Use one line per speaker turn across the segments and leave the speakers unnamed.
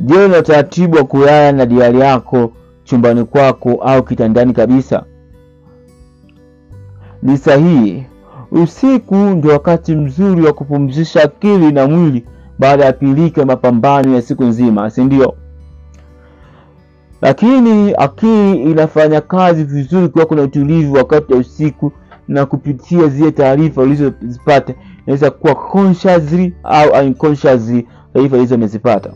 Je, una utaratibu wa kulala na diari yako chumbani kwako au kitandani kabisa? Ni sahihi. Usiku ndio wakati mzuri wa kupumzisha akili na mwili baada ya pilika mapambano ya siku nzima, si ndio? Lakini akili inafanya kazi vizuri kwa kuna utulivu wakati wa usiku, na kupitia zile taarifa ulizozipata, inaweza kuwa consciously au unconsciously, taarifa hizo umezipata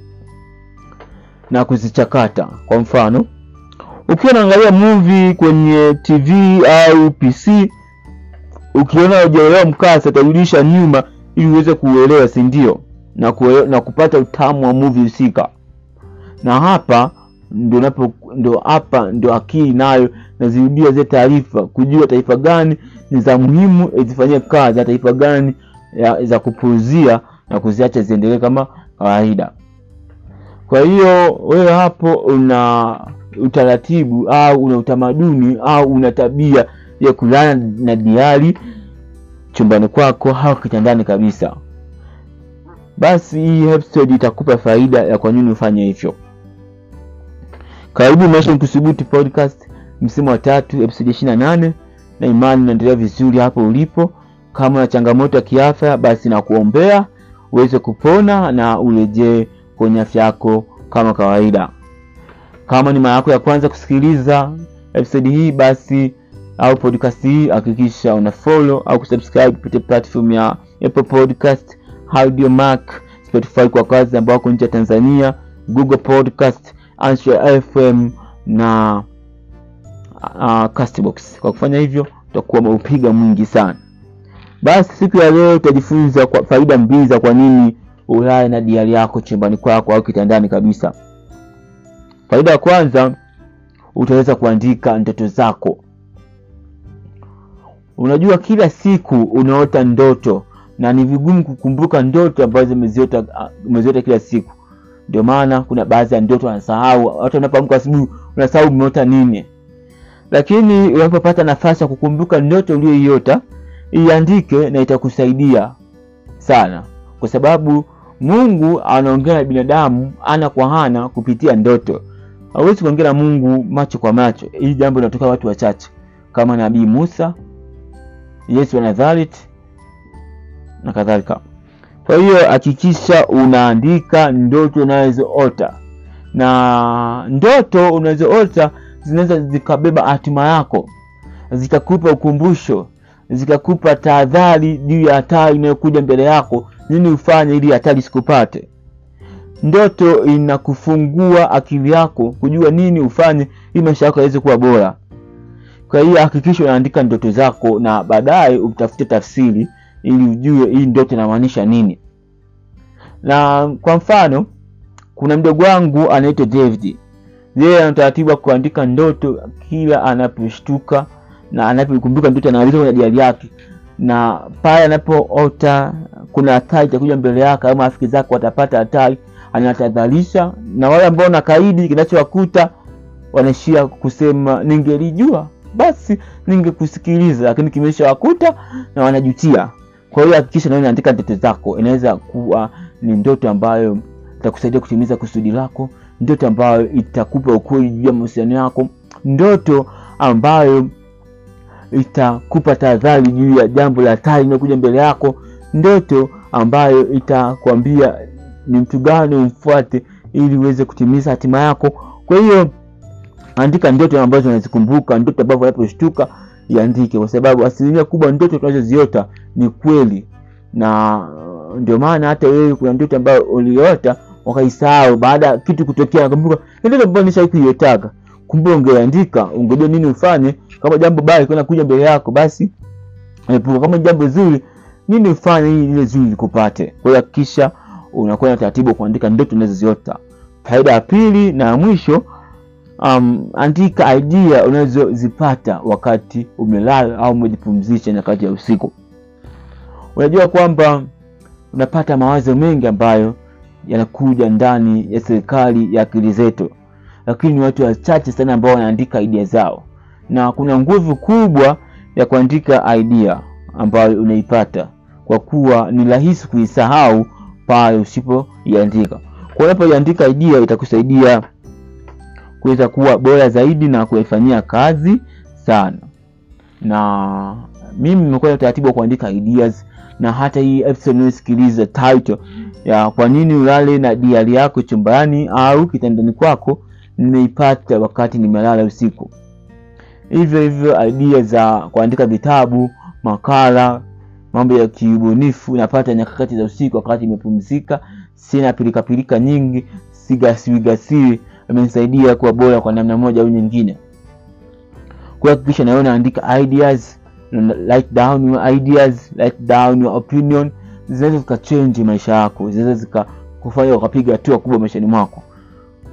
na kuzichakata. Kwa mfano, ukiwa unaangalia movie kwenye TV au PC, ukiona hujaelewa mkasa, utarudisha nyuma ili uweze kuuelewa, si ndio? Na, na kupata utamu wa movie husika. Na hapa ndo napo ndo hapa ndo akili nayo nazirudia zile taarifa, kujua taarifa gani ni za muhimu izifanyie kazi na taarifa gani ya, za kupuuzia na kuziacha ziendelee kama kawaida. Kwa hiyo wewe hapo una utaratibu au una utamaduni au una tabia ya kulala na diari chumbani kwako au kitandani kabisa, basi hii episode itakupa faida ya kwa nini ufanye hivyo. Karibu Maisha podcast msimu wa tatu episode ishirini na nane na imani inaendelea vizuri hapo ulipo. Kama una changamoto ya kiafya, basi nakuombea uweze kupona na urejee kwenye afya yako kama kawaida. Kama ni mara yako ya kwanza kusikiliza episode hii basi au podcast hii, hakikisha una follow au kusubscribe kupitia platform ya Apple Podcast, Audiomack, Spotify kwa kazi ambao wako nje ya Tanzania, Google Podcast, FM na uh, Castbox. Kwa kufanya hivyo utakuwa umeupiga mwingi sana. Basi siku ya leo utajifunza faida mbili za kwa nini ulale na diari yako chumbani kwako au kitandani kabisa. Faida ya kwanza, utaweza kuandika ndoto zako. Unajua kila siku unaota ndoto na ni vigumu kukumbuka ndoto ambazo umeziota kila siku. Ndio maana kuna baadhi ya ndoto wanasahau, hata unapoamka asubuhi unasahau umeota nini. Lakini unapopata nafasi ya kukumbuka ndoto uliyoiota, iandike na itakusaidia sana, kwa sababu Mungu anaongea na binadamu ana kwa ana kupitia ndoto. Hawezi kuongea na Mungu macho kwa macho. Hili jambo linatoka watu wachache kama Nabii Musa, Yesu wa Nazareti na kadhalika. Kwa hiyo hakikisha unaandika ndoto unazoota, na ndoto unazoota zinaweza zikabeba hatima yako, zikakupa ukumbusho, zikakupa tahadhari juu ya hatari inayokuja mbele yako, nini ufanye ili hatari isikupate. Ndoto inakufungua akili yako kujua nini ufanye ili maisha yako yaweze kuwa bora. Kwa hiyo hakikisha unaandika ndoto zako, na baadaye utafute tafsiri ili ujue hii ndoto inamaanisha nini. Na kwa mfano, kuna mdogo wangu anaitwa David. Yeye ana utaratibu wa kuandika ndoto kila anaposhtuka na anapokumbuka ndoto, anaalizwa kwenye diari yake, na pale anapoota kuna hatari itakuja mbele yake au marafiki zake watapata hatari, anatadharisha. Na wale ambao nakaidi kinachowakuta wanaishia kusema ningelijua basi ningekusikiliza, lakini kimeshawakuta na wanajutia. Kwa hiyo hakikisha nawe unaandika ndoto zako. Inaweza kuwa ni ndoto ambayo itakusaidia kutimiza kusudi lako, ndoto ambayo itakupa ukweli juu ya mahusiano yako, ndoto ambayo itakupa tahadhari juu ya jambo la hatari linalokuja mbele yako, ndoto ambayo itakwambia ni mtu gani umfuate ili uweze kutimiza hatima yako. Kwa hiyo andika ndoto ambazo unazikumbuka, ndoto ambazo unaposhtuka iandike, kwa sababu asilimia kubwa ndoto tunazoziota ni kweli, na ndio maana hata wewe kuna ndoto ambayo uliota wakaisahau baada ya kitu kutokea, nakumbuka ndoto ambayo nishawahi kuiotaka. Kumbe ungeandika, ungejua nini ufanye kama jambo baya kuna kuja mbele yako, basi epuka. Kama jambo zuri, nini ufanye ili lile zuri likupate. Kwa hakikisha unakuwa na taratibu kuandika ndoto unazoziota. Faida ya pili na ya mwisho Um, andika idea unazozipata wakati umelala au umejipumzisha nyakati ya usiku. Unajua kwamba unapata mawazo mengi ambayo yanakuja ndani ya serikali ya akili zetu, lakini ni watu wachache sana ambao wanaandika idea zao, na kuna nguvu kubwa ya kuandika idea ambayo unaipata, kwa kuwa ni rahisi kuisahau pale usipoiandika. unapoiandika idea itakusaidia kuweza kuwa bora zaidi na kuifanyia kazi sana na mimi nimekuwa na utaratibu wa kuandika ideas na hata hii episode title ya kwa nini ulale na diari yako chumbani au kitandani kwako nimeipata wakati nimelala usiku. Hivyo hivyo idea za kuandika vitabu makala mambo ya kiubunifu napata nyakati za usiku wakati imepumzika sina pilikapilika nyingi sigasiwigasiwi amenisaidia kuwa bora kwa namna moja au nyingine. Kuhakikisha nawe naandika ideas write down your ideas write down your opinion zinaweza zikachenji maisha yako zinaweza zikakufanya ukapiga hatua kubwa maishani mwako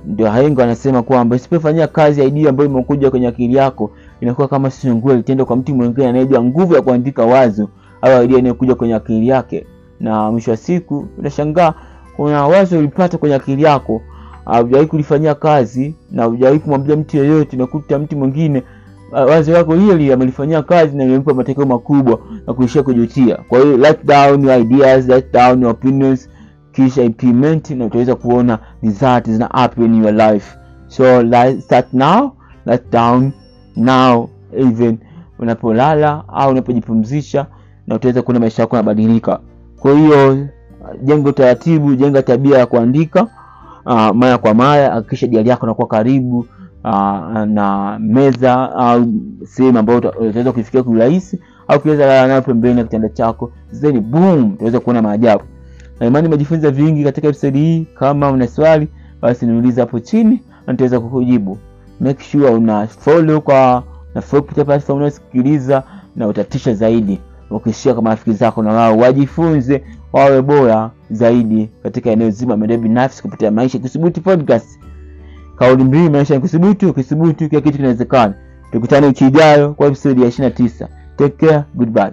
ndio haengo anasema kwamba usipofanyia kazi idea ambayo imekuja kwenye akili yako inakuwa kama sungura litendo kwa mtu mwingine anayejua nguvu ya kuandika wazo au idea inayokuja kwenye akili yake. Na mwisho wa siku utashangaa kuna wazo ulipata kwenye akili yako haujawahi kulifanyia kazi na haujawahi kumwambia mtu yeyote nakuta mtu mwingine wazo lako hili amelifanyia kazi na imempa matokeo makubwa na kuishia kujutia. Kwa hiyo down your ideas down your opinions kisha implement na utaweza kuona result zina happen in your life. So like, start now write down now even. Unapolala au unapojipumzisha na utaweza kuona maisha yako yanabadilika. Kwa hiyo jenga utaratibu jenga tabia ya kuandika uh, mara kwa mara hakikisha diari yako inakuwa karibu uh, na meza au sehemu ambayo utaweza kuifikia kiurahisi urahisi au ukiweza lala nayo pembeni ya kitanda chako then boom utaweza kuona maajabu na imani umejifunza vingi katika episode hii. Kama una swali basi niulize hapo chini na nitaweza kukujibu. Make sure una follow kwa na platform unayosikiliza na utatisha zaidi. Ukishia kwa marafiki zako na wao wajifunze wawe bora zaidi katika eneo zima. Maendeleo binafsi kupitia maisha kisubuti podcast. Kauli mbiu maisha ni kisubutu kila kitu kinawezekana. Tukutane wiki ijayo kwa episodi ya 29 take care goodbye